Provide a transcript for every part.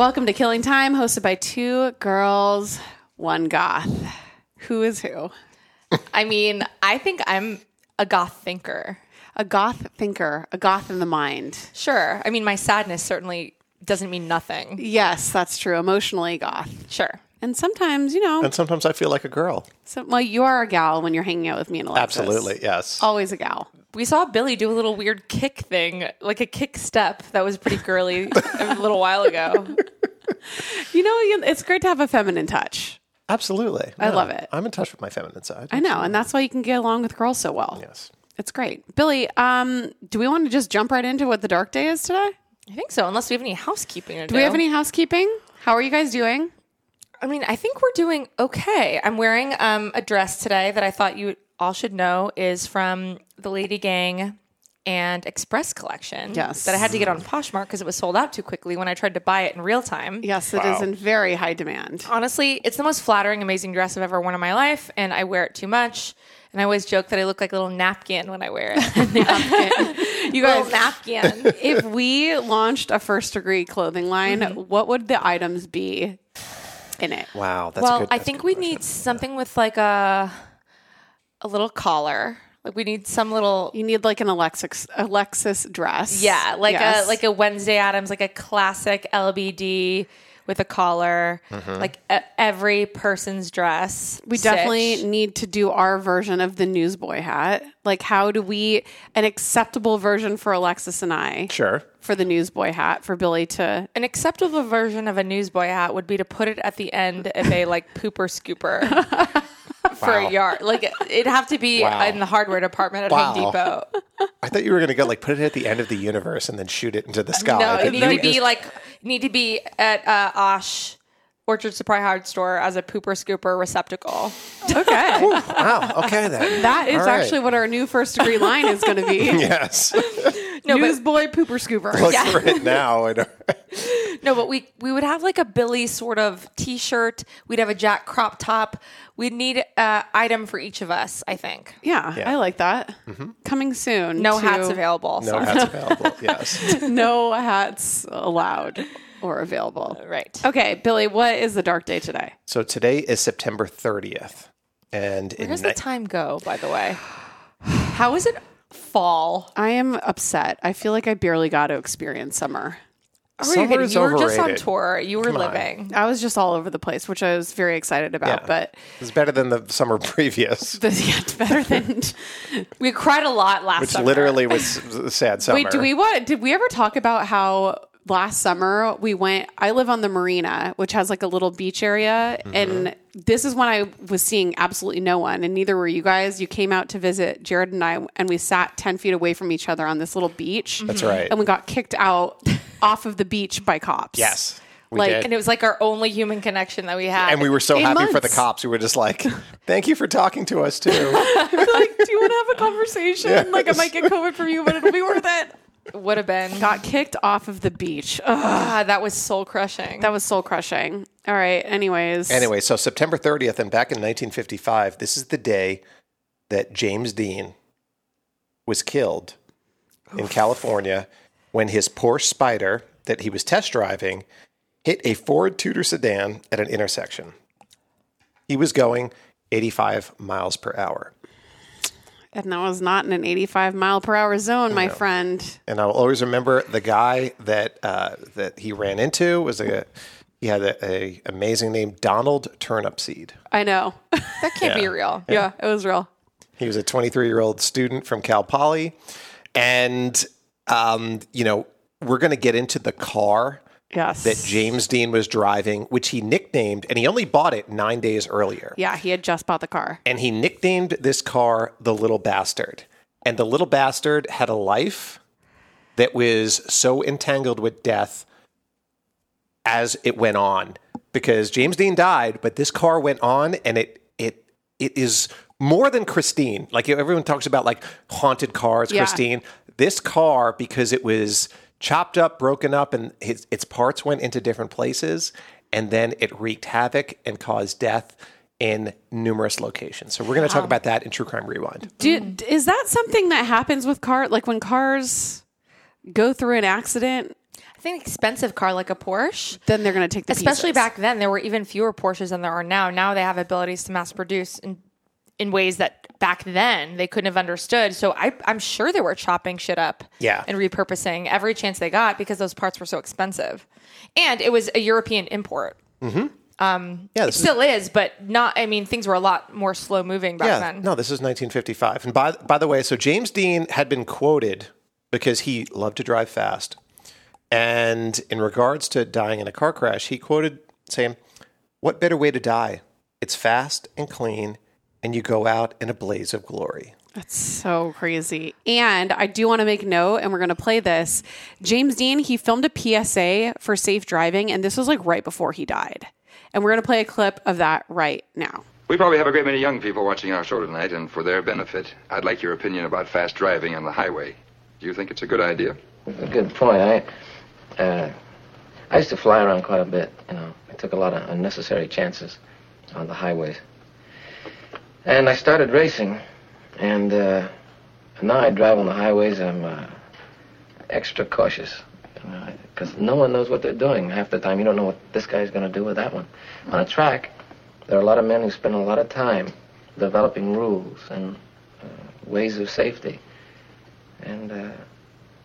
Welcome to Killing Time, hosted by two girls, one goth. Who is who? I mean, I think I'm a goth thinker. A goth thinker, a goth in the mind. Sure. I mean, my sadness certainly doesn't mean nothing. Yes, that's true. Emotionally goth. Sure. And sometimes, you know, And sometimes I feel like a girl. so, well, you are a gal when you're hanging out with me and Alexis. Absolutely, yes. Always a gal. We saw Billy do a little weird kick thing, like a kick step that was pretty girly a little while ago. You know, it's great to have a feminine touch. Absolutely. I love it. I'm in touch with my feminine side. I know, and that's why you can get along with girls so well. Yes. It's great. Billy, um, do we want to just jump right into what the dark day is today? I think so, unless we have any housekeeping to do. Do we have any housekeeping? How are you guys doing? I mean, I think we're doing okay. I'm wearing um, a dress today that I thought you all should know is from the Lady Gang and Express collection. Yes. That I had to get on Poshmark because it was sold out too quickly when I tried to buy it in real time. Yes, it is in very high demand. Honestly, it's the most flattering, amazing dress I've ever worn in my life, and I wear it too much. And I always joke that I look like a little napkin when I wear it. You little guys, napkin. if we launched a first degree clothing line, mm-hmm. what would the items be in it? Wow. That's a well, good, I that's a think good we question. need something with like a a little collar. Like we need some little You need like an Alexis Alexis dress. yeah, like Yes. a like a Wednesday Addams, like a classic LBD with a collar, Mm-hmm. like e- every person's dress. we definitely need to do our version of the newsboy hat. Like, how do we an acceptable version for Alexis and I Sure. for the newsboy hat for Billy to? An acceptable version of a newsboy hat would be to put it at the end of a like pooper scooper for Wow. a yard. Like it'd have to be Wow. in the hardware department at Wow. Home Depot. I thought you were going to go like put it at the end of the universe and then shoot it into the sky. No, But it need you to be just- like need to be at uh, Osh Orchard Supply Hard Store as a pooper scooper receptacle. Okay, wow. Okay then. that is All right. actually what our new first degree line is going to be. Yes. No, but newsboy pooper scooper. Look for it now. And, no, but we we would have like a Billy sort of T-shirt. We'd have a Jack crop top. We'd need an item for each of us. I think. Yeah, Yeah. I like that. Mm-hmm. Coming soon. No to- hats available. no so- hats available. Yes. no hats allowed or available. Uh, right. Okay, Billy, what is the dark day today? So today is September 30th. And Where in does ni- the time go? By the way, how is it fall? I am upset. I feel like I barely got to experience summer. You're kidding. You were just on tour. You were Come on. living. I was just all over the place, which I was very excited about. Yeah. But it's better than the summer previous, this, yeah, it's better than. We cried a lot last which summer. literally was a sad summer. Wait, do we what? Did we ever talk about how last summer we went? I live on the marina, which has like a little beach area, mm-hmm. and this is when I was seeing absolutely no one, and neither were you guys. You came out to visit Jared and I, and we sat ten feet away from each other on this little beach. That's mm-hmm. right. and we got kicked out off of the beach by cops. Yes. We Like, did. and it was like our only human connection that we had. and we were so in happy for the cops. We were just like, "Thank you for talking to us too." like, do you want to have a conversation? Like, I might get COVID from you, but it'll be worth it. Would have been. Got kicked off of the beach. Ugh, God, that was soul crushing. that was soul crushing. All right. Anyways. anyway, so September 30th, and back in 1955, this is the day that James Dean was killed in California when his Porsche Spyder that he was test driving hit a Ford Tudor sedan at an intersection. He was going 85 miles per hour. And that was not in an 85 mile per hour zone, my friend. And I'll always remember the guy that uh, that he ran into was a he had a, a amazing name, Donald Turnipseed. I know. That can't be real. yeah, it was real. He was a 23 year old student from Cal Poly, and um, you know we're going to get into the car Yes. that James Dean was driving, which he nicknamed, and he only bought it nine days earlier. yeah, he had just bought the car. And he nicknamed this car the Little Bastard. And the Little Bastard had a life that was so entangled with death as it went on. Because James Dean died, but this car went on and it it it is more than Christine. Like everyone talks about like haunted cars, Yeah. Christine. This car, because it was chopped up, broken up, and his, its parts went into different places, and then it wreaked havoc and caused death in numerous locations. So we're going to talk about that in True Crime Rewind. Do, is that something that happens with car? Like when cars go through an accident, I think expensive car like a Porsche. then they're going to take the Especially pieces. back then, there were even fewer Porsches than there are now. Now they have abilities to mass produce in, in ways that back then they couldn't have understood. So I, I'm sure they were chopping shit up Yeah. and repurposing every chance they got because those parts were so expensive. And it was a European import. Mm-hmm. Um, yeah, It this is, still is, but not, I mean, things were a lot more slow moving back yeah, then. no, this is 1955. And by by the way, so James Dean had been quoted because he loved to drive fast. And in regards to dying in a car crash, he quoted saying, "What better way to die? It's fast and clean, and you go out in a blaze of glory." That's so crazy. And I do want to make note, and we're going to play this. James Dean, he filmed a PSA for safe driving, and this was like right before he died. And we're going to play a clip of that right now. We probably have a great many young people watching our show tonight, and for their benefit, I'd like your opinion about fast driving on the highway. Do you think it's a good idea? A good point. I, uh, I used to fly around quite a bit. You know, I took a lot of unnecessary chances on the highways, and I started racing. And uh, now I drive on the highways. I'm uh, extra cautious because no one knows what they're doing. Half the time, you don't know what this guy's going to do with that one. On a track, there are a lot of men who spend a lot of time developing rules and uh, ways of safety, and. Uh,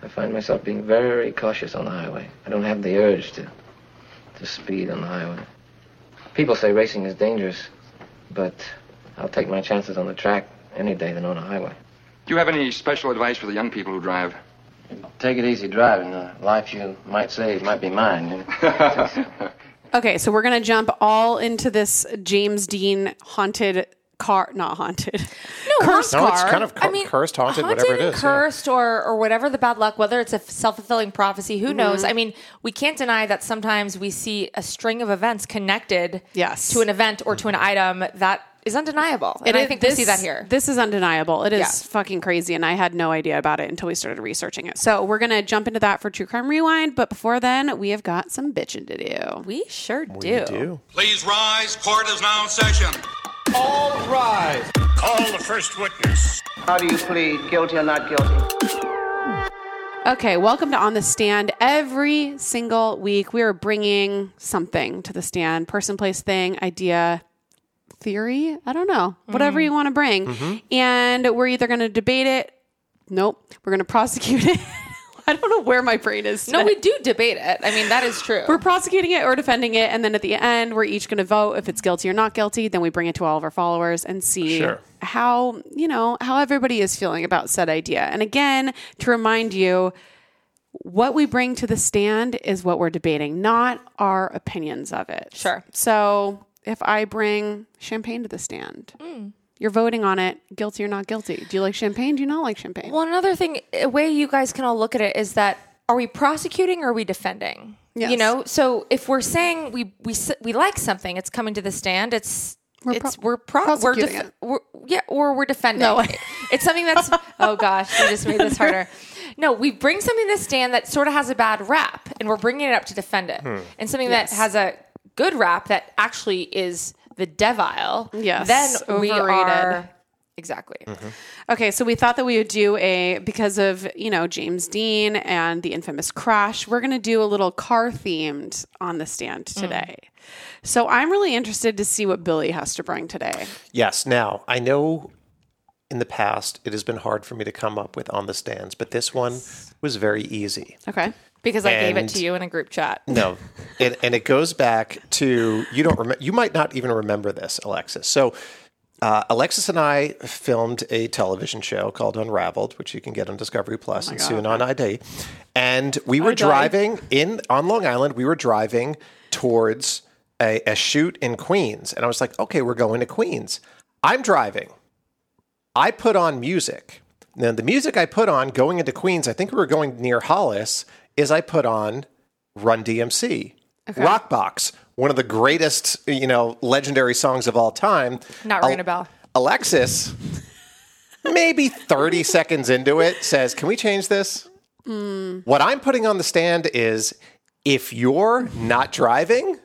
I find myself being very cautious on the highway. I don't have the urge to, to speed on the highway. People say racing is dangerous, but I'll take my chances on the track any day than on a highway. Do you have any special advice for the young people who drive? Take it easy driving. The life you might save might be mine. you know. Okay, so we're going to jump all into this James Dean haunted car, not haunted. No, Cursed No, it's car. kind of cur- cursed, haunted, whatever it is and is, yeah. Cursed or or whatever the bad luck, whether it's a self fulfilling prophecy, Mm-hmm. who knows? I mean, we can't deny that sometimes we see a string of events connected Yes. to an event or to an item that is undeniable. And It I think this, we see that here. This is undeniable. It is Yeah. fucking crazy, and I had no idea about it until we started researching it. So we're gonna jump into that for True Crime Rewind. But before then, we have got some bitching to do. we sure do. You do. Please rise. Court is now in session. All rise. Call the first witness. How do you plead, guilty or not guilty? Okay, welcome to On the Stand. Every single week, we are bringing something to the stand person, place, thing, idea, theory. I don't know. Whatever mm-hmm. you want to bring. Mm-hmm. And we're either going to debate it. Nope. We're going to prosecute it. I don't know where my brain is. No, we do debate it. I mean, that is true. We're prosecuting it or defending it. And then at the end, we're each going to vote if it's guilty or not guilty. Then we bring it to all of our followers and see Sure. how, you know, how everybody is feeling about said idea. And again, to remind you, what we bring to the stand is what we're debating, not our opinions of it. Sure. So if I bring champagne to the stand, Mm. you're voting on it, guilty or not guilty. Do you like champagne? Do you not like champagne? Well, another thing, a way you guys can all look at it is that are we prosecuting or are we defending? Yes. You know, so if we're saying we we we like something, it's coming to the stand. It's We're it's pro- we're pro- we're, prosecuting def- it. we're yeah, or we're defending. No. it's something that's oh gosh, we just made this harder. No, we bring something to the stand that sort of has a bad rap, and we're bringing it up to defend it, and something Yes. that has a good rap that actually is the devile. Yes, then we overrated. are exactly. Mm-hmm. Okay, so we thought that we would do a because of you know James Dean and the infamous crash. We're going to do a little car themed on the stand mm. today. So I'm really interested to see what Billy has to bring today. Yes. Now I know in the past it has been hard for me to come up with on the stands, but this one was very easy. Okay. Because I gave it And- to you in a group chat. No, and, and it goes back to you don't remember. You might not even remember this, Alexis. So, uh, Alexis and I filmed a television show called Unraveled, which you can get on Discovery Plus and soon on ID. And we were driving in on Long Island. We were driving towards a, a shoot in Queens, and I was like, "Okay, we're going to Queens." I'm driving. I put on music. Now, the music I put on going into Queens, I think we were going near Hollis, is I put on Run DMC, Rockbox, one of the greatest, you know, legendary songs of all time. Not ringing a bell. Alexis, maybe 30 seconds into it, says, Can we change this? Hmm. What I'm putting on the stand is if you're not driving,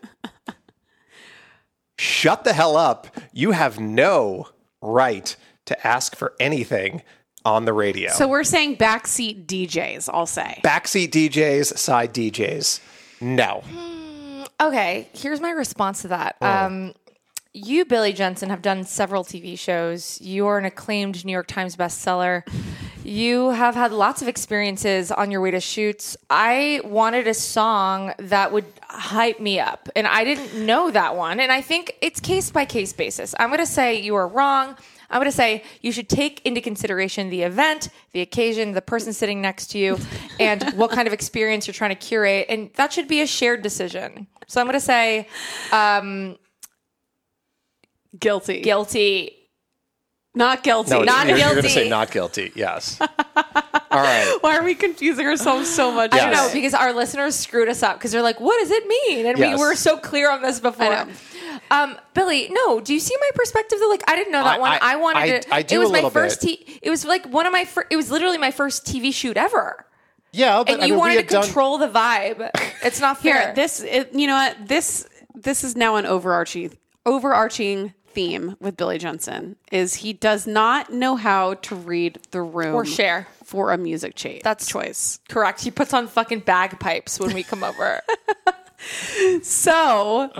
shut the hell up. You have no right to ask for anything on the radio. So we're saying backseat DJs, I'll say. Backseat DJs, side DJs, no. Okay, here's my response to that. Um, you, Billy Jensen, have done several TV shows. You are an acclaimed New York Times bestseller. You have had lots of experiences on your way to shoots. I wanted a song that would hype me up, and I didn't know that one. And I think it's case by case basis. I'm going to say you are wrong. I'm going to say you should take into consideration the event, the occasion, the person sitting next to you, and what kind of experience you're trying to curate. And that should be a shared decision. So I'm going to say um, Guilty. guilty. Not guilty. No, Not you're, you're going to say not guilty. Yes. All right. Why are we confusing ourselves so much? I don't know because our listeners screwed us up because they're like, "What does it mean?" And Yes. we were so clear on this before. I know. Um, Billy, no. Do you see my perspective? Though, like, I didn't know that I- one. I- I, wanted I- to. I do it was a my first. bit. T- it was like one of my. Fir- it was literally my first TV shoot ever. Yeah, but And I you mean, wanted had to done- control the vibe. It's not fair. Here, this it, you know what this this is now an overarching overarching theme with Billy Jensen is he does not know how to read the room Or share. for a music cha- That's- choice. correct. He puts on fucking bagpipes when we come over. So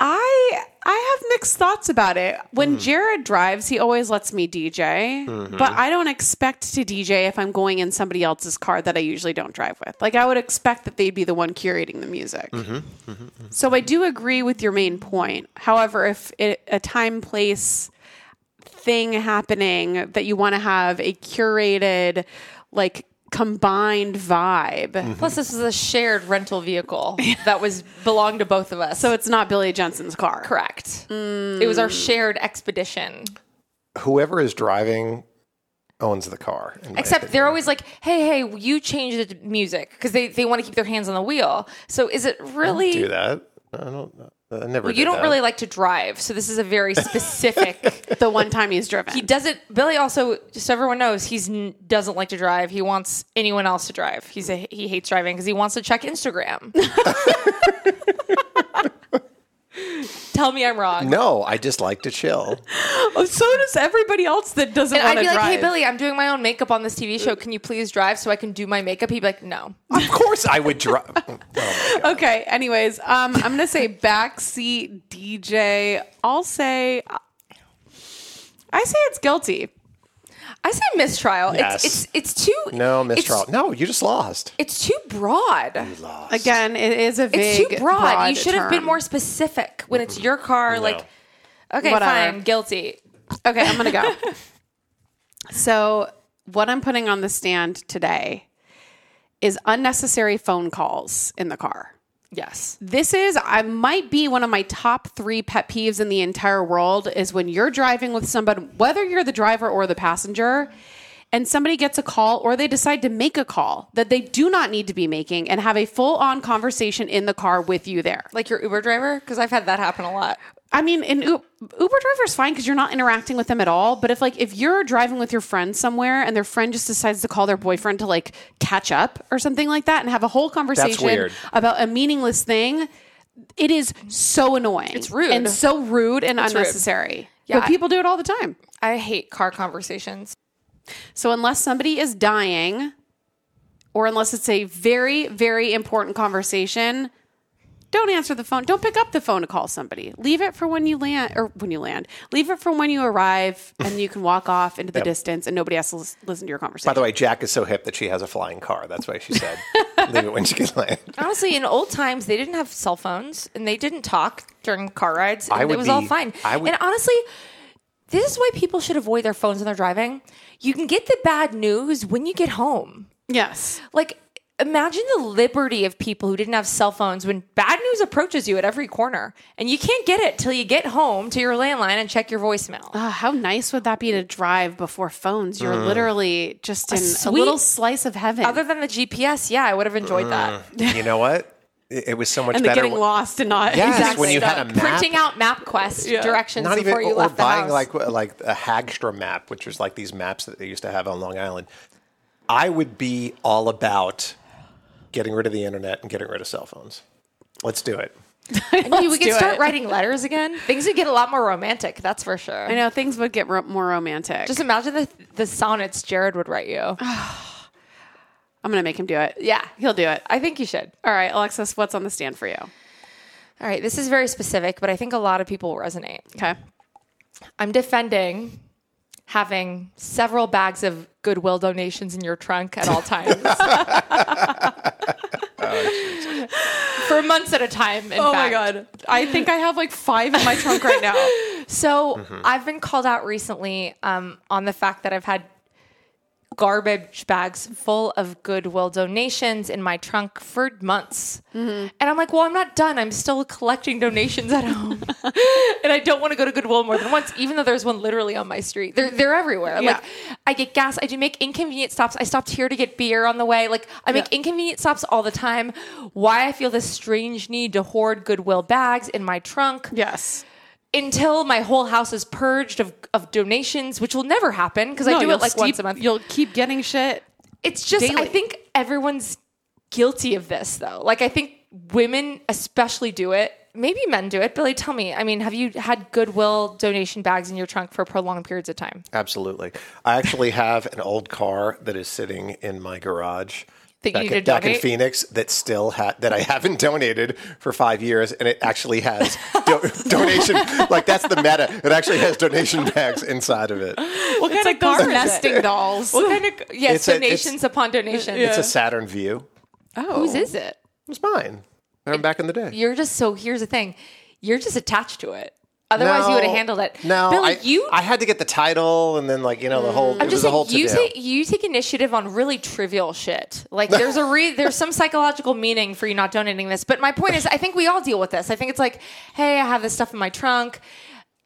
I I have mixed thoughts about it. When hmm. Jared drives, he always lets me DJ, mm-hmm. but I don't expect to DJ if I'm going in somebody else's car that I usually don't drive with. Like I would expect that they'd be the one curating the music. Mm-hmm. Mm-hmm. So I do agree with your main point. However, if it, a time place thing happening that you want to have a curated like combined vibe. Plus, this is a shared rental vehicle that was belonged to both of us. So it's not Billy Jensen's car. correct. It was our shared expedition. whoever is driving owns the car. Except opinion. they're always like, "Hey, hey, you change the music because they, they want to keep their hands on the wheel." So is it really? do that. I don't. I never. Well, you don't that. really like to drive, so this is a very specific. The one time he's driven. he doesn't. Billy also, just so everyone knows, he's doesn't like to drive. He wants anyone else to drive. He's a he hates driving because he wants to check Instagram. Tell me I'm wrong. No, I just like to chill. Oh, so does everybody else that doesn't And want I'd to be like, drive. "Hey, Billy, I'm doing my own makeup on this TV show. Can you please drive so I can do my makeup?" He'd be like, "No." of course, I would drive. Okay. Anyways, um, I'm gonna say backseat DJ. I'll say. I say it's guilty. I say mistrial. Yes. It's it's it's too no, Miss it's- Charles. No, you just lost. It's too broad. You lost. Again, it is a vague. It's too broad. you should have been more specific when it's your car. Like, okay, Whatever. fine, guilty. Okay, I'm gonna go. so, what I'm putting on the stand today is unnecessary phone calls in the car. Yes. This is I might be one of my top 3 pet peeves in the entire world is when you're driving with somebody whether you're the driver or the passenger and somebody gets a call or they decide to make a call that they do not need to be making and have a full-on conversation in the car with you there. Like your Uber driver, because I've had that happen a lot. I mean, an U- Uber driver is fine because you're not interacting with them at all. But if like if you're driving with your friend somewhere and their friend just decides to call their boyfriend to like catch up or something like that and have a whole conversation weird. about a meaningless thing, it is so annoying. It's rude. and so rude and rude. unnecessary. Yeah, but people do it all the time. I hate car conversations. So unless somebody is dying, or unless it's a very very important conversation, don't answer the phone. Don't pick up the phone to call somebody. Leave it for when you land or when you land. Leave it for when you arrive and you can walk off into the Yep. distance and nobody has to lis- listen to your conversation. By the way, Jack is so hip that she has a flying car. That's why she said, "Leave it when she can land." Honestly, in old times, they didn't have cell phones and they didn't talk during car rides. And I it would was all fine. I would- and honestly, this is why people should avoid their phones when they're driving. You can get the bad news when you get home. yes. Like, imagine the liberty of people who didn't have cell phones when bad news approaches you at every corner and you can't get it till you get home to your landline and check your voicemail. Ah, how nice would that be to drive before phones? You're literally just in a, little slice of heaven. Other than the GPS, yeah, I would have enjoyed that. You know what? It, it was so much and the better. getting lost and not Yes, exactly when you had a map. Printing out map MapQuest directions not even before you or left the buying house. like like a Hagstrom map, which was like these maps that they used to have on Long Island. I would be all about getting rid of the internet and getting rid of cell phones. Let's do it. I mean, we Let's could start it. wring letters again. Things would get a lot more romantic. That's for sure. I know things would get ro- more romantic. Just imagine the the sonnets Jared would write you. I'm gonna make him do it. Yeah. he'll do it. I think you should. All right, Alexis, what's on the stand for you? All right, this is very specific, but I think a lot of people will resonate. Okay. I'm defending having several bags of Goodwill donations in your trunk at all times. For months at a time. In Oh my god, I think I have like five in my trunk right now. So I've been called out recently um, on the fact that I've had garbage bags full of Goodwill donations in my trunk for months. Mm-hmm. And I'm like, well, I'm not done. I'm still collecting donations at home. and I don't want to go to Goodwill more than once, even though there's one literally on my street. They're, they're everywhere. Yeah. Like, I get gas. I do make inconvenient stops. I stopped here to get beer on the way. Like, I make inconvenient stops all the time. Why I feel this strange need to hoard Goodwill bags in my trunk Yes. Until my whole house is purged of, of donations, which will never happen because I do it like steep- once a month. You'll keep getting shit. It's just, I think everyone's guilty of this though. Like, I think women especially do it. Maybe men do it. Billy, tell me. I mean, have you had Goodwill donation bags in your trunk for prolonged periods of time? Absolutely. I actually have an old car that is sitting in my garage. That you back, need to in, back in? Phoenix that still ha- that I haven't donated for five years, and it actually has do- donation. Like that's the meta. It actually has donation bags inside of it. What kind like those nesting dolls? What kind of, yes, It's a- donations upon donations. It's a Saturn Vue. Oh, Whose is it? It was mine. From back in the day. You're just, so here's the thing. You're just attached to it. Otherwise, you would have handled it. No, I, you I had to get the title, and then like you know the whole. I'm just a whole saying, you take you take initiative on really trivial shit. Like there's a re- there's some psychological meaning for you not donating this. But my point is, I think we all deal with this. I think it's like, hey, I have this stuff in my trunk.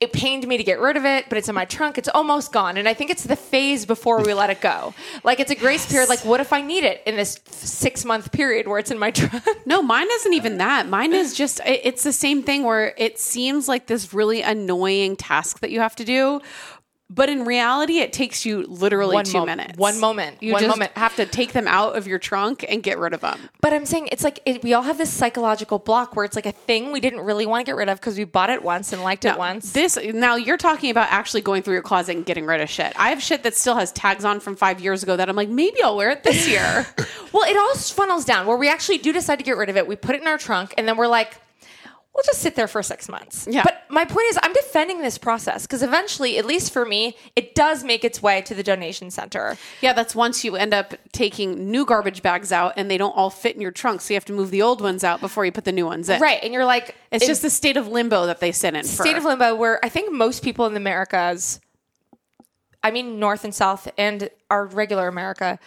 It pained me to get rid of it, but it's in my trunk. It's almost gone, and I think it's the phase before we let it go. Like it's a grace period. Like, what if I need it in this six month period where it's in my trunk? No, mine isn't even that. Mine is just, it's the same thing where it seems like this really annoying task that you have to do. But in reality, it takes you literally One two mo- minutes. one moment. You One just moment. have to take them out of your trunk and get rid of them. But I'm saying it's like it, we all have this psychological block where it's like a thing we didn't really want to get rid of because we bought it once and liked it once. This now you're talking about actually going through your closet and getting rid of shit. I have shit that still has tags on from five years ago that I'm like, maybe I'll wear it this year. Well, it all funnels down where we actually do decide to get rid of it. We put it in our trunk, and then we're like, we'll just sit there for six months. Yeah. But my point is, I'm defending this process because eventually, at least for me, it does make its way to the donation center. yeah, that's once you end up taking new garbage bags out and they don't all fit in your trunk, so you have to move the old ones out before you put the new ones in. Right. And you're like, It's just the state of limbo that they sit in. for. state of limbo where I think most people in the Americas, I mean, North and South and our regular America,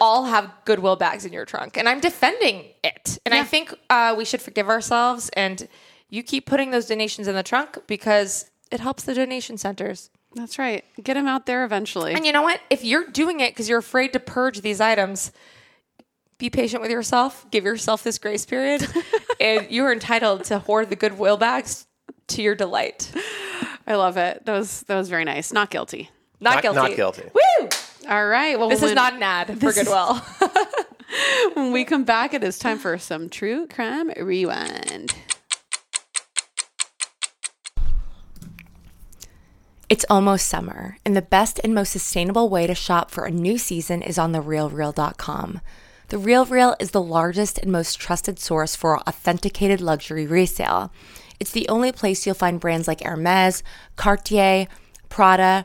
all have Goodwill bags in your trunk. And I'm defending it. And I think uh, we should forgive ourselves and you keep putting those donations in the trunk because it helps the donation centers. That's right. Get them out there eventually. And you know what? If you're doing it because you're afraid to purge these items, be patient with yourself. Give yourself this grace period. and you are entitled to hoard the Goodwill bags to your delight. I love it. That was that was very nice. Not guilty. Not, Not- guilty. not guilty. Woo! All right. Well, This is not an ad for This is- Goodwill. When we come back, it is time for some true crime rewind. It's almost summer, and the best and most sustainable way to shop for a new season is on therealreal.com. The Real Real is the largest and most trusted source for authenticated luxury resale. It's the only place you'll find brands like Hermes, Cartier, Prada,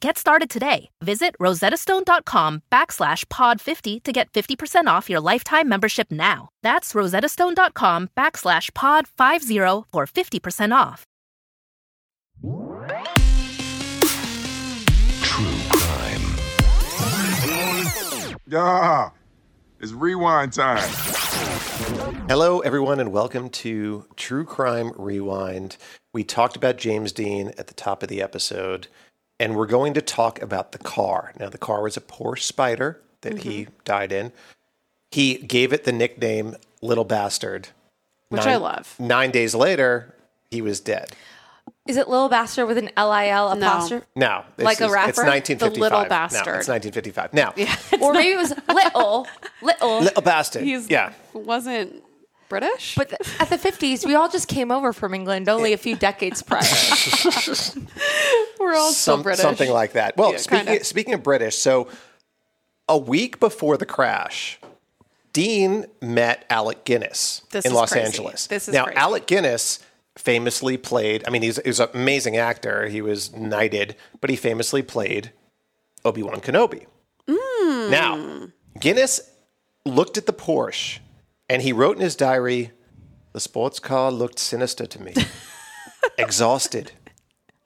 Get started today. Visit rosettastone.com backslash pod 50 to get 50% off your lifetime membership now. That's rosettastone.com backslash pod 50 for 50% off. True crime. Yeah, it's rewind time. Hello, everyone, and welcome to True Crime Rewind. We talked about James Dean at the top of the episode, and we're going to talk about the car. Now, the car was a Porsche Spyder that he mm-hmm. died in. He gave it the nickname Little Bastard. Which Nine- I love. Nine days later, he was dead. Is it Lil Bastard with an L I L No. apostrophe? Now, this Like a is- It's rapper? 1955. The Little No, Bastard. it's 1955. Now, Or maybe it was little, little. Little Bastard. He's yeah. wasn't British. But th- at the 50s, we all just came over from England only a few decades prior. we're all still Some- British. Something like that. Well, Yeah, speaking kinda. speaking of British, so a week before the crash, Dean met Alec Guinness This in is Los crazy. Angeles. This is now crazy. Alec Guinness famously played. I mean, he's, he's an amazing actor. He was knighted, but he famously played Obi Wan Kenobi. Hmm. Now, Guinness looked at the Porsche and he wrote in his diary, "The sports car looked sinister to me, exhausted,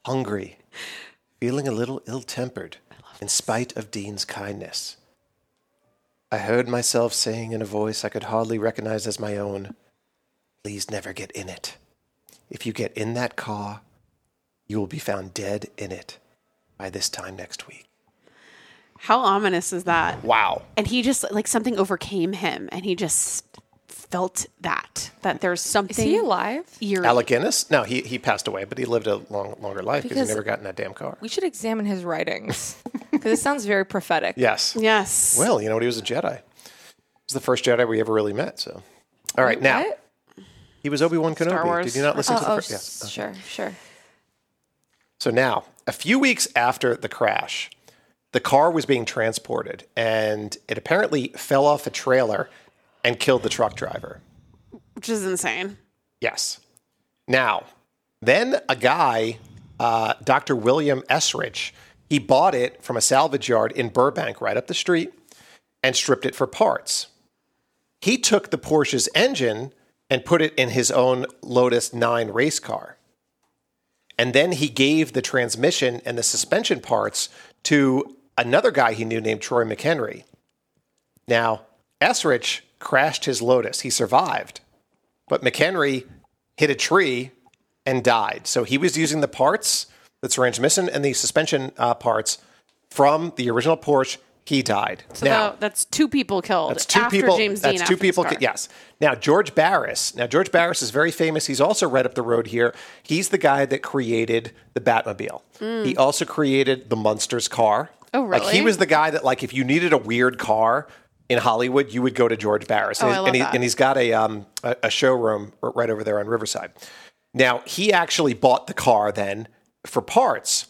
hungry." feeling a little ill tempered in spite of Dean's kindness. I heard myself saying in a voice I could hardly recognize as my own, Please never get in it. If you get in that car, you will be found dead in it by this time next week. How ominous is that? Wow. And he just like something overcame him, and he just felt that that there's something. Is he alive? Eerie. Alec Guinness? No, he, he passed away, but he lived a long, longer life because he never got in that damn car. We should examine his writings because it sounds very prophetic. Yes. Yes. Well, you know what? He was a Jedi. He was the first Jedi we ever really met. So, all right, now What? he was Obi Wan Kenobi. Wars. Did you not listen Oh, to the oh, first? Oh, yes. s- sure, sure. So now, a few weeks after the crash, the car was being transported and it apparently fell off a trailer and killed the truck driver. which is insane. Yes. Now, then a guy, uh, Dr. William Eschrich, he bought it from a salvage yard in Burbank, right up the street, and stripped it for parts. He took the Porsche's engine and put it in his own Lotus 9 race car. And then he gave the transmission and the suspension parts to another guy he knew named Troy McHenry. Now, Eschrich crashed his Lotus. He survived, but McHenry hit a tree and died. So he was using the parts, the transmission and the suspension uh, parts from the original Porsche. He died. So now, that- that's two people killed. that's two after people. James Dean. that's two people. car. Yes. Now George Barris. Now George Barris is very famous. He's also right up the road here. He's the guy that created the Batmobile. He also created the Munsters car. Oh, Like he was the guy that like if you needed a weird car in Hollywood, you would go to George Barris. Oh, and, I love and, he, that. and he's got a um a, a showroom right over there on Riverside. Now he actually bought the car then for parts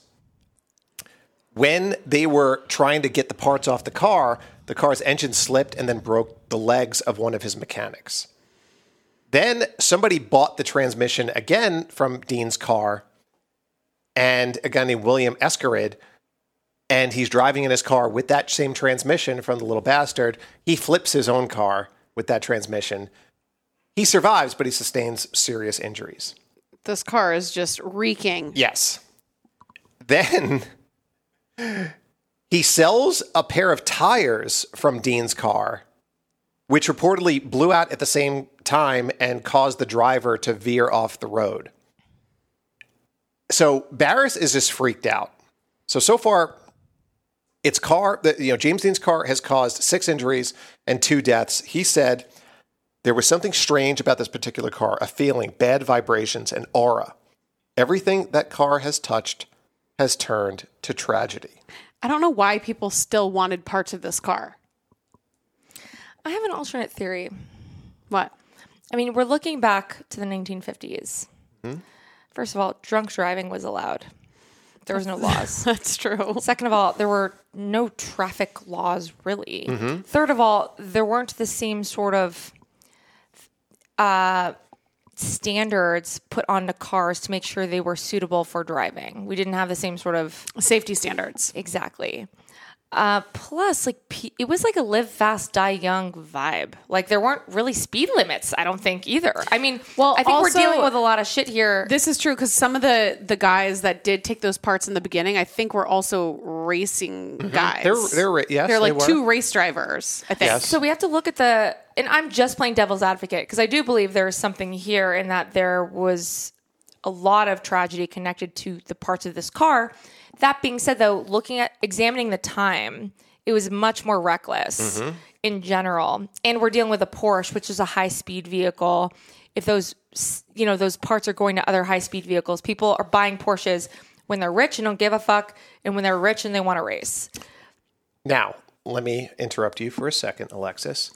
when they were trying to get the parts off the car, the car's engine slipped and then broke the legs of one of his mechanics. Then somebody bought the transmission again from Dean's car, and a guy named William Eskerid, and he's driving in his car with that same transmission from the little bastard. He flips his own car with that transmission, He survives, but he sustains serious injuries. This car is just reeking. Yes. Then he sells a pair of tires from Dean's car, which reportedly blew out at the same time and caused the driver to veer off the road. So Barris is just freaked out. So so far, its car, the, you know, James Dean's car has caused six injuries and two deaths. He said there was something strange about this particular car, a feeling, bad vibrations, and aura. Everything that car has touched has turned to tragedy. I don't know why people still wanted parts of this car. I have an alternate theory. What? I mean, we're looking back to the 1950s. Hmm? First of all, drunk driving was allowed. There was no laws. That's true. Second of all, there were no traffic laws really. Mm-hmm. Third of all, there weren't the same sort of uh, standards put onto cars to make sure they were suitable for driving. We didn't have the same sort of Safety standards. exactly. Uh, plus, like it was like a live fast, die young vibe. Like there weren't really speed limits. I don't think either. I mean, Well, I think also- we're dealing with a lot of shit here. This is true because some of the the guys that did take those parts in the beginning, I think, were also racing guys. They're- they're yes, they're they like were. two race drivers. I think. Yes. So we have to look at the, and I'm just playing devil's advocate because I do believe there is something here in that there was a lot of tragedy connected to the parts of this car. That being said, though, looking at examining the time, it was much more reckless mm-hmm. in general. And we're dealing with a Porsche, which is a high speed vehicle. If those, you know, those parts are going to other high speed vehicles, people are buying Porsches when they're rich and don't give a fuck, and when they're rich and they want to race. Now, let me interrupt you for a second, Alexis.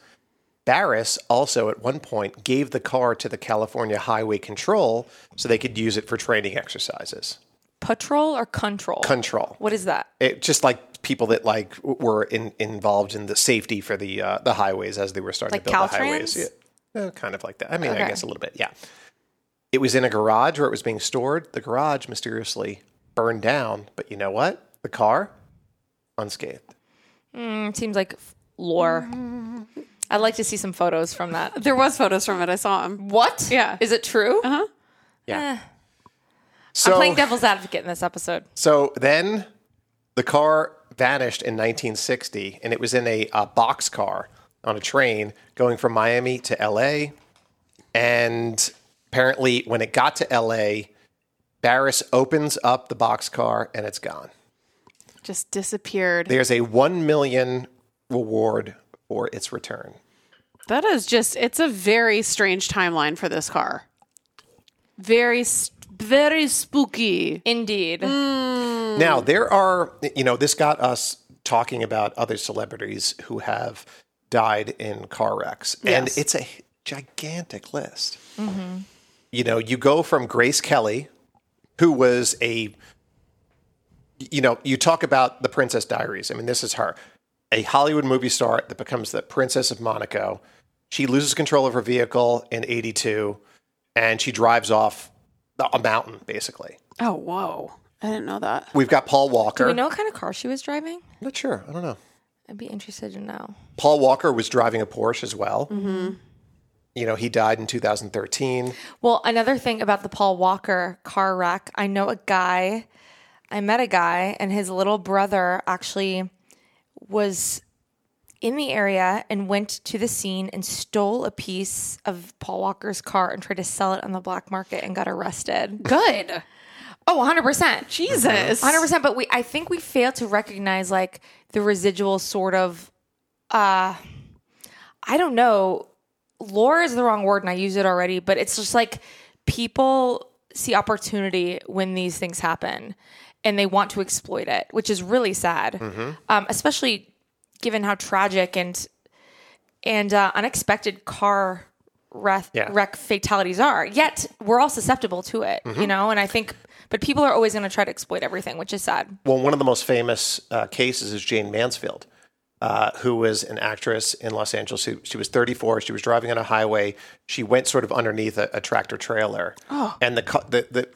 Barris also at one point gave the car to the California Highway Control so they could use it for training exercises. Patrol or control? Control. What is that? It just like people that like were in, involved in the safety for the uh, the highways as they were starting Like to build the highways. Yeah, uh, kind of like that. I mean, I guess a little bit. Yeah. It was in a garage where it was being stored. The garage mysteriously burned down, but you know what? The car unscathed. It seems like lore. I'd like to see some photos from that. There was photos from it. I saw them. What? Yeah. Is it true? Uh-huh. Yeah. Eh. So I'm playing devil's advocate in this episode. So then the car vanished in 1960, and it was in a, uh box car on a train going from Miami to LA. And apparently, when it got to LA, Barris opens up the box car and it's gone. Just disappeared. There's a one million reward for its return. That is just, it's a very strange timeline for this car. Very, very spooky. Indeed. Hmm. Now, there are, you know, this got us talking about other celebrities who have died in car wrecks. And it's a gigantic list. Mm-hmm. You know, you go from Grace Kelly, who was a, you know, you talk about the Princess Diaries. I mean, this is her, a Hollywood movie star that becomes the Princess of Monaco. She loses control of her vehicle in 82 and she drives off a mountain, basically. Oh, whoa. I didn't know that. We've got Paul Walker. Do we know what kind of car she was driving? Not sure. I don't know. I'd be interested to know. Paul Walker was driving a Porsche as well. Mm-hmm. You know, he died in 2013. Well, another thing about the Paul Walker car wreck, I know a guy, I met a guy, and his little brother actually was in the area and went to the scene and stole a piece of Paul Walker's car and tried to sell it on the black market and got arrested. Good. Oh, 100%. Jesus. 100%, but we I think we fail to recognize like the residual sort of uh I don't know, lore is the wrong word and I use it already, but it's just like people see opportunity when these things happen and they want to exploit it, which is really sad. Um, especially given how tragic and and uh, unexpected car wreck, Yeah. wreck fatalities are. Yet we're all susceptible to it, you know. And I think, but people are always going to try to exploit everything, which is sad. Well, one of the most famous uh, cases is Jayne Mansfield, uh, who was an actress in Los Angeles. She, she was 34. She was driving on a highway. She went sort of underneath a, a tractor trailer. And the, the, the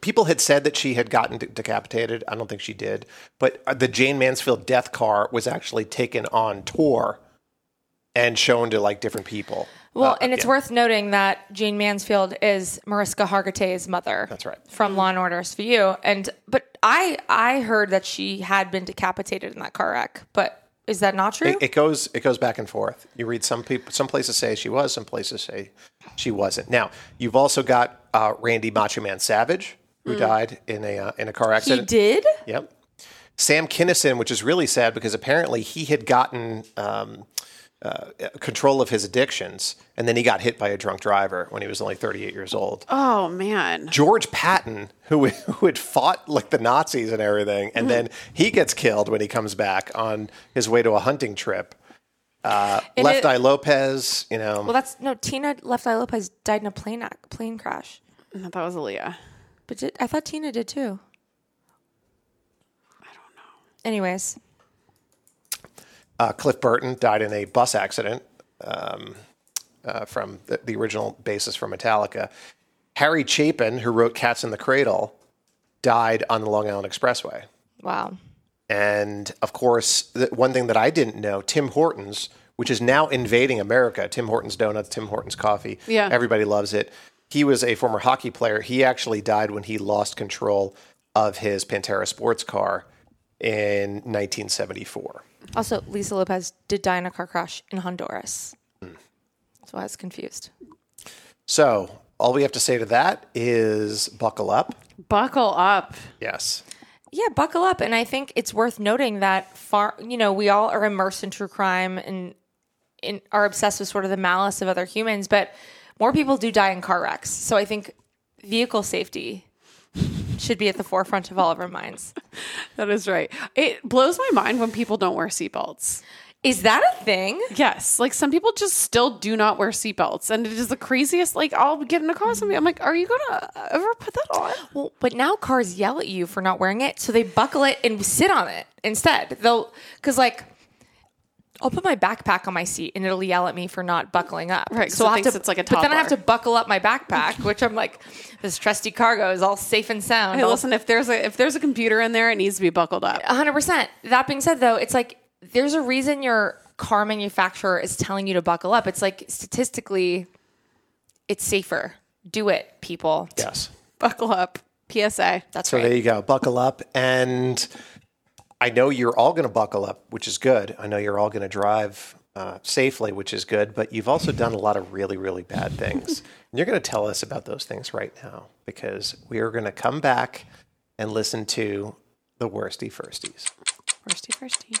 people had said that she had gotten de- decapitated. I don't think she did. But uh, the Jayne Mansfield death car was actually taken on tour and shown to like different people. Well, Uh, and it's yeah. worth noting that Jayne Mansfield is Mariska Hargitay's mother. That's right. From Law and Order SVU. And but I I heard that she had been decapitated in that car wreck. But is that not true? It, it goes it goes back and forth. You read some people, some places say she was, some places say she wasn't. Now you've also got uh, Randy Macho Man Savage, who Mm. died in a uh, in a car accident. he did? Yep. Sam Kinison, which is really sad because apparently he had gotten um, uh, control of his addictions, and then he got hit by a drunk driver when he was only 38 years old. Oh man. George Patton, who who had fought like the Nazis and everything, and Mhm. then he gets killed when he comes back on his way to a hunting trip. Uh, Left it- Eye Lopes, you know, Well, that's no. Tina Left Eye Lopes died in a plane ac- plane crash. No, that was Aaliyah. But did, I thought Tina did too. I don't know. Anyways, uh, Cliff Burton died in a bus accident um, uh, from the, the original basis for Metallica. Harry Chapin, who wrote Cats in the Cradle, died on the Long Island Expressway. wow. And of course, the one thing that I didn't know, Tim Hortons, which is now invading America, Tim Hortons Donuts, Tim Hortons Coffee. Yeah. Everybody loves it. He was a former hockey player. He actually died when he lost control of his Pantera sports car in 1974. Also, Lisa Lopes did die in a car crash in Honduras. Hmm. So I was confused. So, all we have to say to that is buckle up. Buckle up. Yes. Yeah, buckle up. And I think it's worth noting that far, you know, we all are immersed in true crime and in, are obsessed with sort of the malice of other humans, but more people do die in car wrecks. So I think vehicle safety should be at the forefront of all of our minds. That is right. It blows my mind when people don't wear seatbelts. Is that a thing? Yes. Like some people just still do not wear seatbelts. And it is the craziest. Like I'll get in a car with somebody. I'm like, are you going to ever put that on? Well, but now cars yell at you for not wearing it, so they buckle it and sit on it instead. They'll because like I'll put my backpack on my seat and it'll yell at me for not buckling up. Right. So it I have to. it's like a But then I have to buckle up my backpack, which I'm like, this trusty cargo is all safe and sound. Hey, All- listen, if there's a if there's a computer in there, it needs to be buckled up. hundred percent. That being said, though, it's like there's a reason your car manufacturer is telling you to buckle up. It's like statistically, it's safer. Do it, people. Yes. Buckle up. PSA. That's right. So right. there you go. Buckle up. And I know you're all going to buckle up, which is good. I know you're all going to drive uh, safely, which is good. But you've also done a lot of really, really bad things. and you're going to tell us about those things right now because we are going to come back and listen to the worsty firsties. Firsty, firsty.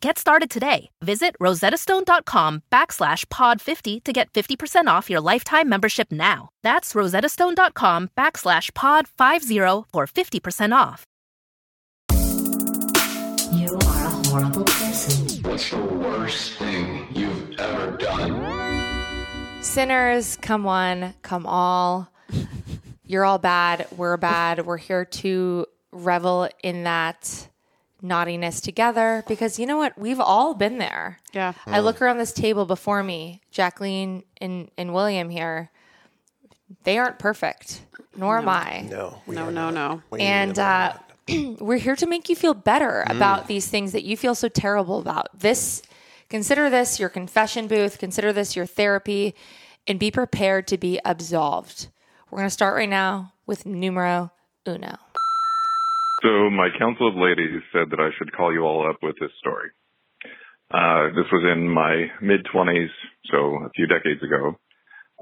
Get started today. Visit rosettastone.com backslash pod50 to get 50% off your lifetime membership now. That's rosettastone.com backslash pod50 for 50% off. You are a horrible person. What's the worst thing you've ever done? Sinners, come one, come all. You're all bad. We're bad. We're here to revel in that naughtiness together because you know what? We've all been there. Yeah. I look around this table before me, Jacqueline and, and William here. They aren't perfect, nor am I. No. we No, are no, not. no. We And are uh, we're here to make you feel better Mm. about these things that you feel so terrible about. This, consider this your confession booth, consider this your therapy, and be prepared to be absolved. We're going to start right now with numero uno. So my council of ladies said that I should call you all up with this story. Uh, this was in my mid twenties, so a few decades ago.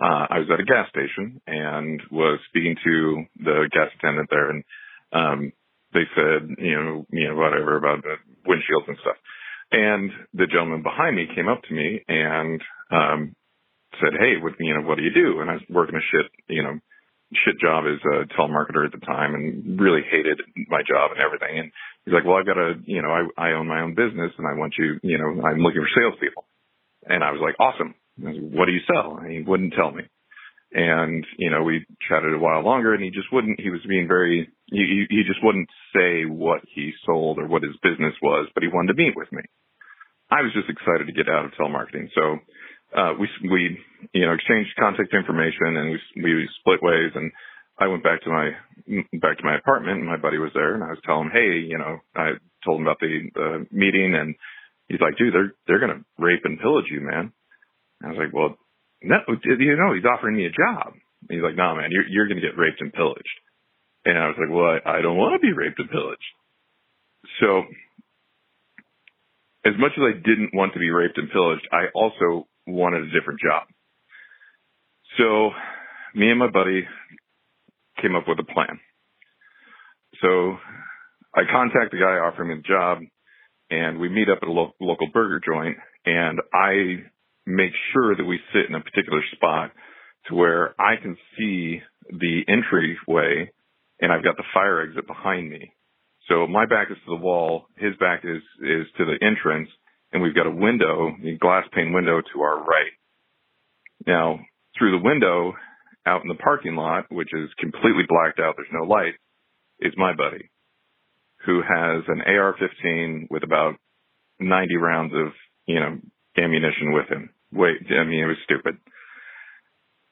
Uh, I was at a gas station and was speaking to the gas attendant there and, um, they said, you know, you know, whatever about the windshields and stuff. And the gentleman behind me came up to me and, um, said, Hey, what, you know, what do you do? And I was working a shit, you know, shit job as a telemarketer at the time and really hated my job and everything. And he's like, well, I've got a, you know, I, I own my own business and I want you, you know, I'm looking for salespeople. And I was like, awesome. Was what do you sell? And he wouldn't tell me. and you know we chatted a while longer, and he just wouldn't. He was being very. He, he just wouldn't say what he sold or what his business was, but he wanted to meet with me. I was just excited to get out of telemarketing, so uh, we we you know exchanged contact information and we we split ways and I went back to my back to my apartment and my buddy was there and I was telling him hey you know I told him about the uh, meeting and he's like dude they're they're gonna rape and pillage you man. And I was like well no you know he's offering me a job? And he's like no man you're you're gonna get raped and pillaged. And I was like well I, I don't want to be raped and pillaged. So as much as I didn't want to be raped and pillaged, I also wanted a different job. So me and my buddy came up with a plan. So I contact the guy offering me the job and we meet up at a lo- local burger joint and I make sure that we sit in a particular spot to where I can see the entryway and I've got the fire exit behind me. So my back is to the wall, his back is, is to the entrance, and we've got a window, a glass pane window to our right. Now, through the window, out in the parking lot, which is completely blacked out, there's no light, is my buddy, who has an AR-15 with about 90 rounds of, you know, ammunition with him. Wait, I mean, it was stupid.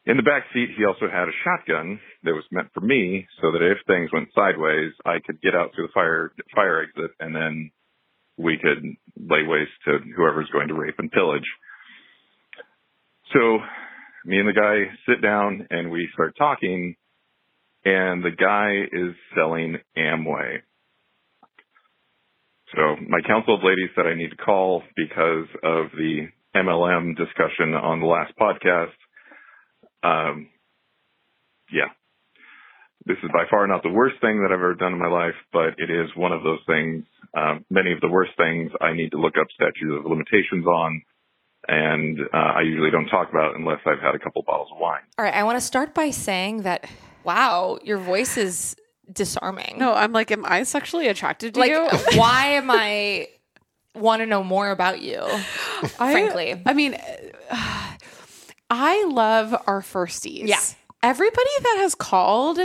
In the back seat, he also had a shotgun that was meant for me so that if things went sideways, I could get out through the fire, fire exit and then we could lay waste to whoever's going to rape and pillage. So me and the guy sit down and we start talking and the guy is selling Amway. So my council of ladies said I need to call because of the MLM discussion on the last podcast um, yeah. This is by far not the worst thing that I've ever done in my life, but it is one of those things. Um, many of the worst things I need to look up statutes of limitations on, and uh, I usually don't talk about unless I've had a couple bottles of wine. All right, I want to start by saying that, wow, your voice is disarming. No, I'm like, am I sexually attracted to like, you? why am I want to know more about you? frankly, I mean, uh, I love our firsties. Yeah. Everybody that has called,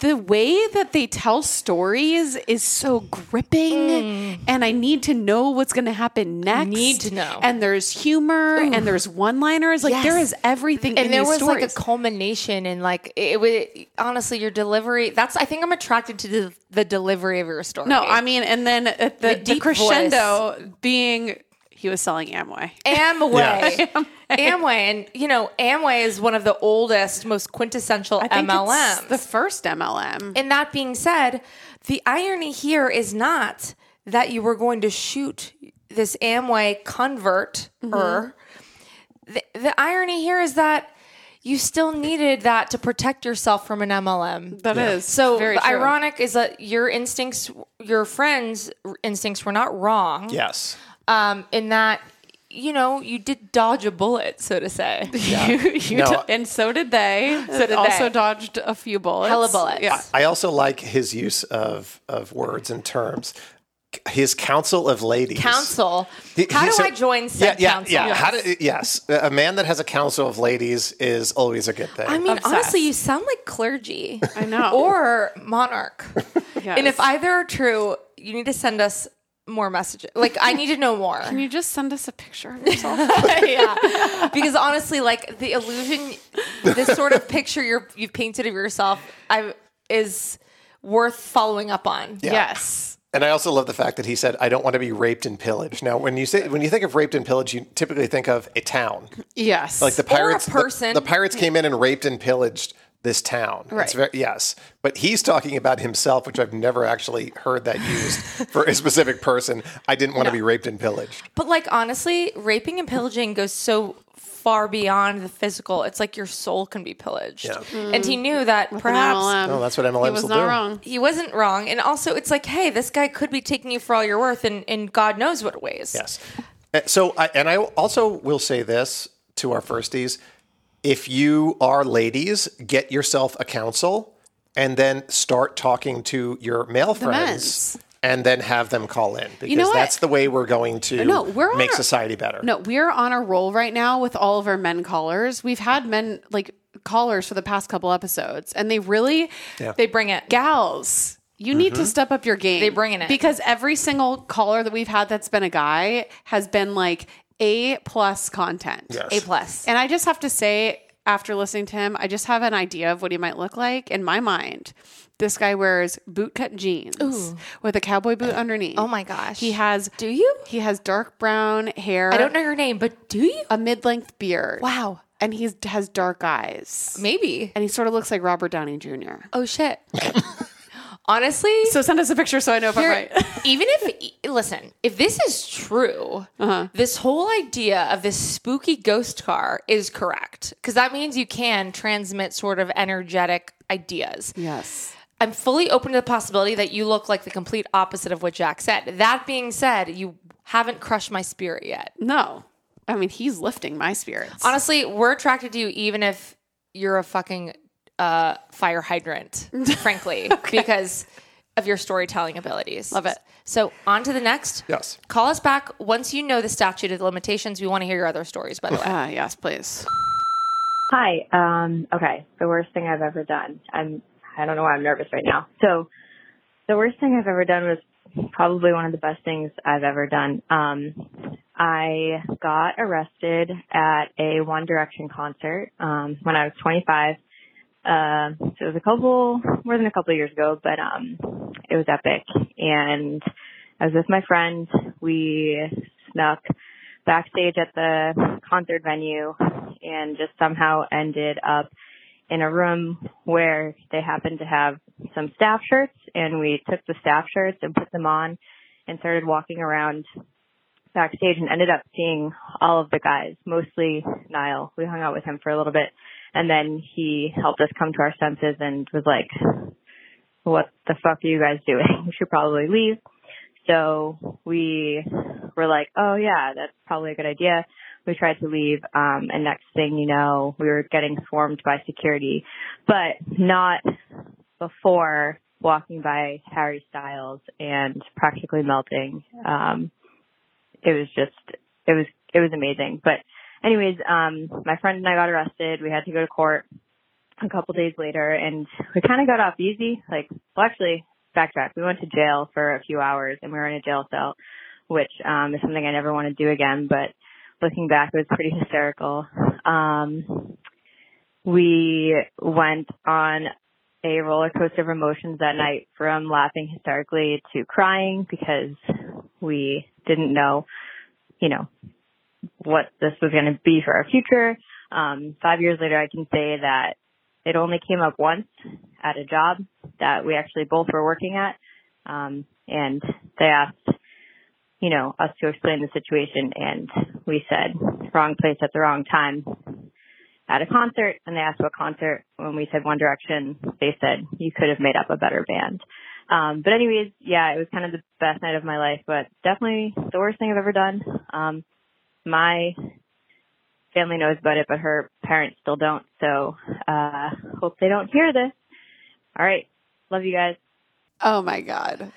the way that they tell stories is so gripping, and I need to know what's going to happen next. Mm. Need to know. And there's humor, and there's one-liners. Like Yes. there is everything. and in there was stories. like a culmination and like it was honestly your delivery that's i think i'm attracted to the, the delivery of your story no, I mean, and then at the, The the, crescendo being he was selling Amway. amway amway and you know amway is one of the oldest most quintessential I think mlms it's the first MLM. and that being said the irony here is not that you were going to shoot this amway convert or mm-hmm. the, the irony here is that you still needed that to protect yourself from an MLM. That is So very the true. ironic is that your instincts, your friends' instincts were not wrong. Yes. Um, in that, you know, you did dodge a bullet, so to say. you, you No. do- and so did they. So did also they. dodged a few bullets. Hella bullets. Yeah. I also like his use of of words and terms. His council of ladies. Council. He- How do so- I join Yeah, said yeah, council? yeah. How do, yes, a man that has a council of ladies is always a good thing. I mean, Obsessed. honestly, you sound like clergy. I know. or monarch. Yes. And if either are true, you need to send us more messages. Like, I need to know more. Can you just send us a picture of yourself? yeah. Because honestly, like the illusion, this sort of picture you're, you've painted of yourself, I is worth following up on. Yes. And I also love the fact that he said, "I don't want to be raped and pillaged." Now, when you say when you think of raped and pillaged, you typically think of a town, Yes. like the pirates. the- person. The, pirates came in and raped and pillaged this town. It's Right. very, yes, but he's talking about himself, which I've never actually heard that used for a specific person. I didn't want to be raped and pillaged. But like honestly, raping and pillaging goes so far beyond the physical. It's like your soul can be pillaged. Yeah. And he knew that perhaps MLM. Oh, that's what MLMs He was will not do. wrong. he wasn't wrong. And also it's like, hey, this guy could be taking you for all your worth and, and God knows what it weighs. Yes. Uh, So, I, and I also will say this to our firsties: if you are ladies, get yourself a counsel, and then start talking to your male friends, men's. and then have them call in because know that's the way we're going to No, we're make our- society better. No, we're on a roll right now with all of our men callers. We've had men like callers for the past couple episodes, and they really Yeah. They bring it. gals. You need Mm-hmm. to step up your game. They bringing it. because every single caller that we've had that's been a guy has been like a plus content. Yes. A plus. And I just have to say, after listening to him, I just have an idea of what he might look like in my mind. This guy wears bootcut jeans with a cowboy boot underneath. Oh my gosh. He has Do you? he has dark brown hair. I don't know your name, but do you? a mid-length beard. Wow. And he has dark eyes. Maybe. And he sort of looks like Robert Downey Jr. Oh shit. Honestly, So send us a picture so I know if I'm right. even if listen, if this is true, Uh-huh. this whole idea of this spooky ghost car is correct because that means you can transmit sort of energetic ideas. yes. I'm fully open to the possibility that you look like the complete opposite of what Jack said. That being said, you haven't crushed my spirit yet. No. I mean, he's lifting my spirits. Honestly, we're attracted to you even if you're a fucking uh, fire hydrant, frankly, because of your storytelling abilities. Love it. So, on to the next. Yes. Call us back once you know the statute of limitations. We want to hear your other stories, by the way. Uh, yes, please. Hi. Um, okay. The worst thing I've ever done. I'm. I don't know why I'm nervous right now. So, the worst thing I've ever done was probably one of the best things I've ever done. Um, I got arrested at a One Direction concert um, when I was 25. Uh, so it was a couple, more than a couple of years ago, but um, it was epic. And I was with my friend. We snuck backstage at the concert venue and just somehow ended up in a room where they happened to have some staff shirts and we took the staff shirts and put them on and started walking around backstage and ended up seeing all of the guys, mostly Niall. We hung out with him for a little bit and then he helped us come to our senses and was like, what the fuck are you guys doing? We should probably leave. So we were like, oh yeah, that's probably a good idea. We tried to leave, um, and next thing you know, we were getting swarmed by security, but not before walking by Harry Styles and practically melting. Um, it was just, it was, it was amazing. But anyways, um, my friend and I got arrested. We had to go to court a couple days later and we kind of got off easy. Like, well, actually, backtrack. We went to jail for a few hours and we were in a jail cell, which, um, is something I never want to do again, but looking back, it was pretty hysterical. Um, we went on a roller coaster of emotions that night from laughing hysterically to crying because we didn't know, you know, what this was going to be for our future. Um, five years later, I can say that it only came up once at a job that we actually both were working at. Um, and they asked, you know, us to explain the situation and we said wrong place at the wrong time at a concert and they asked what concert. When we said One Direction, they said you could have made up a better band. Um, but anyways, yeah, it was kind of the best night of my life, but definitely the worst thing I've ever done. Um, my family knows about it, but her parents still don't. So, uh, hope they don't hear this. All right. Love you guys. Oh my God.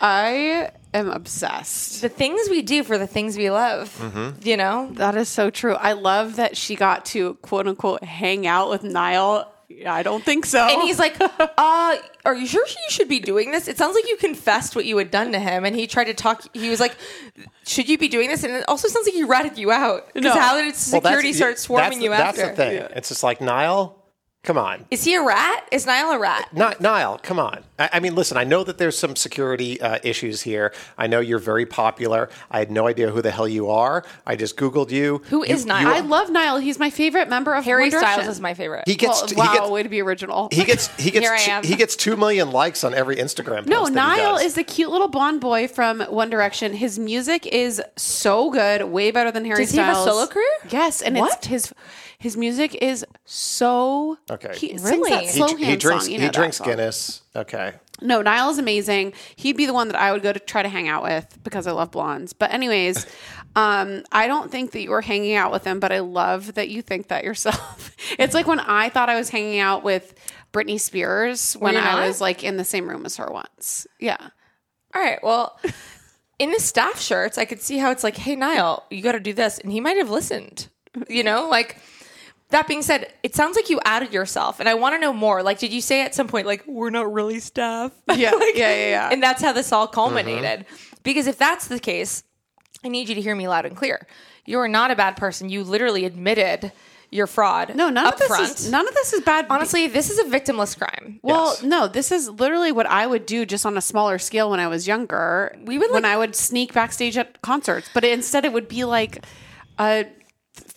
I am obsessed. The things we do for the things we love, Mm-hmm. you know? That is so true. I love that she got to quote unquote hang out with Niall. I don't think so. And he's like, uh, are you sure you should be doing this? It sounds like you confessed what you had done to him. And he tried to talk, he was like, should you be doing this? And it also sounds like he ratted you out. Because No. how did security that's- start swarming that's, you that's after? the thing. It's just like Niall. Come on, Is he a rat? Is Niall a rat? Not Niall. Come on. I, I mean, listen. I know that there's some security uh, issues here. I know you're very popular. I had no idea who the hell you are. I just googled you. Who you, is Niall? I love Niall. He's my favorite member of Harry One Direction. Styles is my favorite. He gets. Well, he wow, gets. way to be original. He gets. He gets. Here I two- am. He gets two million likes on every Instagram. No, post that he Niall does. is the cute little blonde boy from One Direction. His music is so good, way better than Harry Does he have a solo career? Yes, and What? it's his his music is so Okay. He Really? that He- slow He, hand he drinks. song. You he know that drinks song. Guinness. Okay. No, Niall is amazing. He'd be the one that I would go to try to hang out with because I love blondes. But anyways, um, I don't think that you were hanging out with him, but I love that you think that yourself. it's like when I thought I was hanging out with Britney Spears when I not? was like in the same room as her once. Yeah. All right. Well, in the staff shirts, I could see how it's like, hey, Niall, you got to do this. And he might have listened, you know? Like, That being said, it sounds like you added yourself, and I want to know more. Like, did you say at some point, like, we're not really staff? Yeah, Like, yeah, yeah, yeah. And that's how this all uh-huh. culminated. Because if that's the case, I need you to hear me loud and clear. You are not a bad person. You literally admitted your fraud. No, none up of this front. is none of this is bad. Honestly, this is a victimless crime. Well, no, this is literally what I would do just on a smaller scale when I was younger. We would when I would sneak backstage at concerts, but instead it would be like a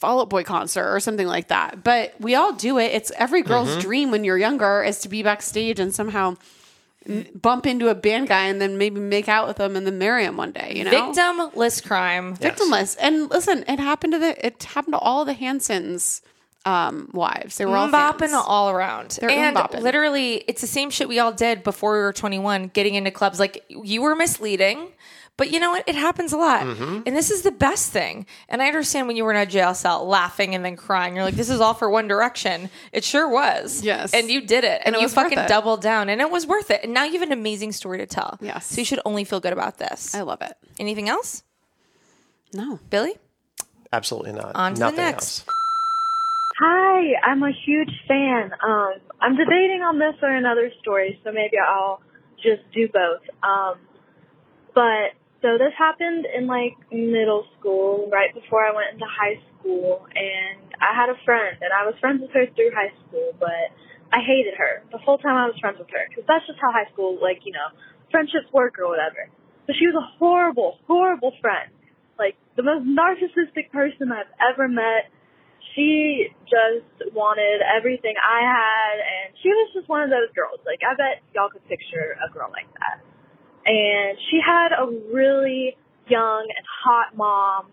Fall Out Boy concert or something like that. But we all do it. It's every girl's Mm-hmm. Mhm. dream when you're younger is to be backstage and somehow bump into a band guy and then maybe make out with them and then marry him one day. You know, Victimless crime. victimless. And listen, it happened to the it happened to all the Hansons um, wives. They were all Mbopping fans. all around. They're and mbopping. literally, it's the same shit we all did before we were 21, getting into clubs. Like, you were misleading, but you know what? It happens a lot. Mm-hmm. And this is the best thing. And I understand when you were in a jail cell laughing and then crying. You're like, this is all for One Direction. It sure was. Yes. And you did it. And, And it you was fucking doubled down. And it was worth it. And now you have an amazing story to tell. Yes. So you should only feel good about this. I love it. Anything else? No. Billy? Absolutely not. On to the Nothing next. else. Hi, I'm a huge fan. Um, I'm debating on this or another story, so maybe I'll just do both. Um, but so this happened in like middle school, right before I went into high school, and I had a friend, and I was friends with her through high school, but I hated her the whole time I was friends with her because that's just how high school, like you know, friendships work or whatever. But she was a horrible, horrible friend, like the most narcissistic person I've ever met she just wanted everything I had, and she was just one of those girls. Like, I bet y'all could picture a girl like that. And she had a really young and hot mom,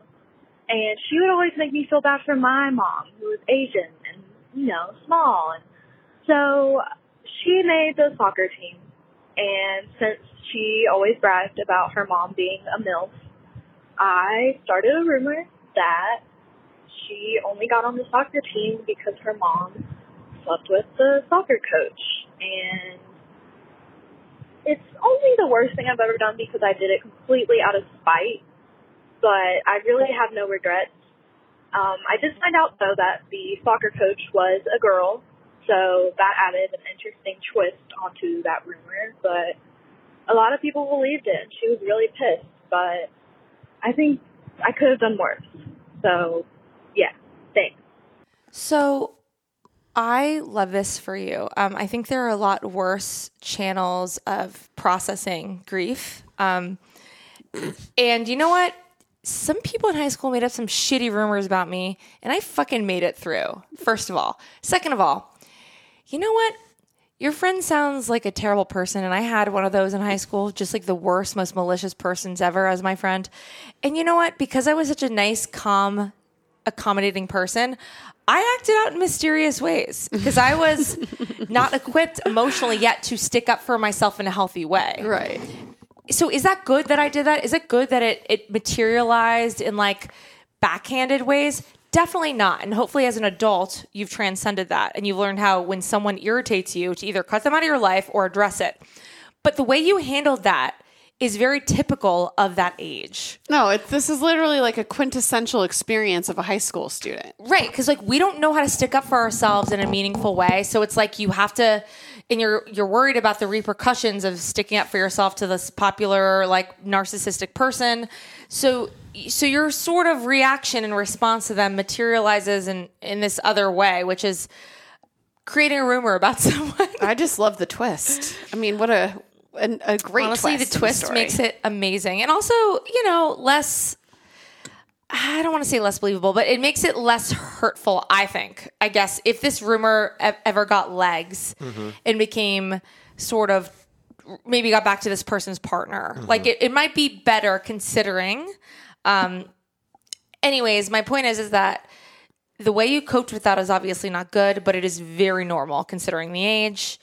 and she would always make me feel bad for my mom, who was Asian and, you know, small. And so she made the soccer team, and since she always bragged about her mom being a MILF, I started a rumor that she only got on the soccer team because her mom slept with the soccer coach. And it's only the worst thing I've ever done because I did it completely out of spite. But I really have no regrets. Um, I did find out though that the soccer coach was a girl, so that added an interesting twist onto that rumor. But a lot of people believed it. and She was really pissed, but I think I could have done worse. So yeah, thanks. So I love this for you. Um, I think there are a lot worse channels of processing grief. Um, and you know what? Some people in high school made up some shitty rumors about me, and I fucking made it through, first of all. Second of all, you know what? Your friend sounds like a terrible person, and I had one of those in high school, just like the worst, most malicious persons ever as my friend. And you know what? Because I was such a nice, calm, accommodating person, I acted out in mysterious ways because I was not equipped emotionally yet to stick up for myself in a healthy way. Right. So is that good that I did that? Is it good that it it materialized in like backhanded ways? Definitely not. And hopefully as an adult, you've transcended that and you've learned how when someone irritates you to either cut them out of your life or address it. But the way you handled that is very typical of that age. No, it's this is literally like a quintessential experience of a high school student. Right, because like we don't know how to stick up for ourselves in a meaningful way. So it's like you have to, and you're you're worried about the repercussions of sticking up for yourself to this popular like narcissistic person. So so your sort of reaction and response to them materializes in in this other way, which is creating a rumor about someone. I just love the twist. I mean, what a an, a great Honestly, twist. the twist story. makes it amazing, and also you know less. I don't want to say less believable, but it makes it less hurtful. I think. I guess if this rumor ever got legs Mm-hmm. and became sort of maybe got back to this person's partner, Mm-hmm. like it, it might be better considering. Um, anyways, my point is is that the way you coped with that is obviously not good, but it is very normal considering the age.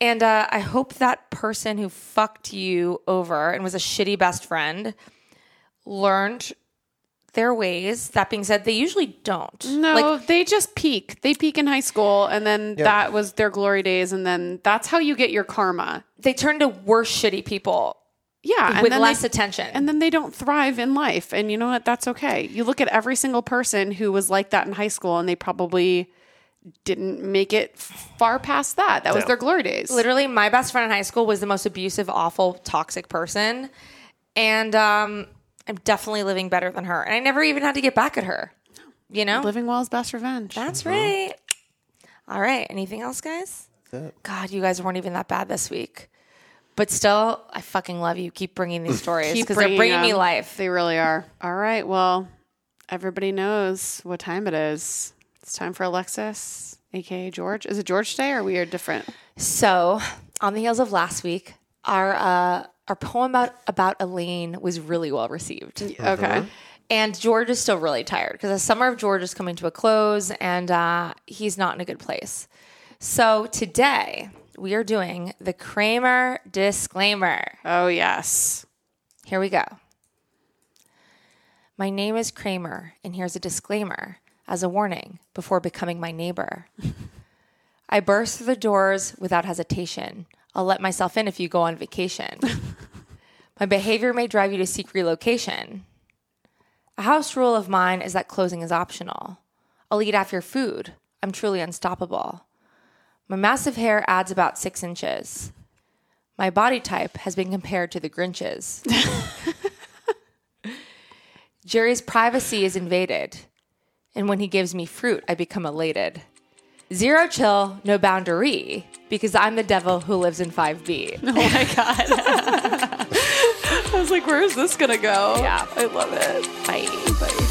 And uh, I hope that person who fucked you over and was a shitty best friend learned their ways. That being said, they usually don't. No, Like, they just peak. They peak in high school, and then Yeah. that was their glory days, and then that's how you get your karma. they turn to worse shitty people. Yeah, and with then less they- attention. and then they don't thrive in life. And you know what? That's okay. You look at every single person who was like that in high school, and they probably didn't make it far past that. That was No. their glory days. Literally, my best friend in high school was the most abusive, awful, toxic person. And um, I'm definitely living better than her. And I never even had to get back at her. You know? Living well is best revenge. That's right. All right. Anything else, guys? God, you guys weren't even that bad this week. But still, I fucking love you. Keep bringing these stories because they're bringing me life. They really are. All right. Well, everybody knows what time it is. It's time for Alexis, aka George. Is it George today, or we are different? So, on the heels of last week, our uh, our poem about about Elaine was really well received. Okay. And George is still really tired because the summer of George is coming to a close, and uh, he's not in a good place. So today we are doing the Kramer disclaimer. Oh yes. Here we go. My name is Kramer, and here's a disclaimer as a warning before becoming my neighbor. I burst through the doors without hesitation. I'll let myself in if you go on vacation. my behavior may drive you to seek relocation. A house rule of mine is that closing is optional. I'll eat your food. I'm truly unstoppable. My massive hair adds about six inches. My body type has been compared to the Grinch's. Jerry's privacy is invaded. And when he gives me fruit, I become elated. Zero chill, no boundary, because I'm the devil who lives in 5B. Oh my god. I was like, where is this gonna go? Yeah. I love it. Bye. Bye.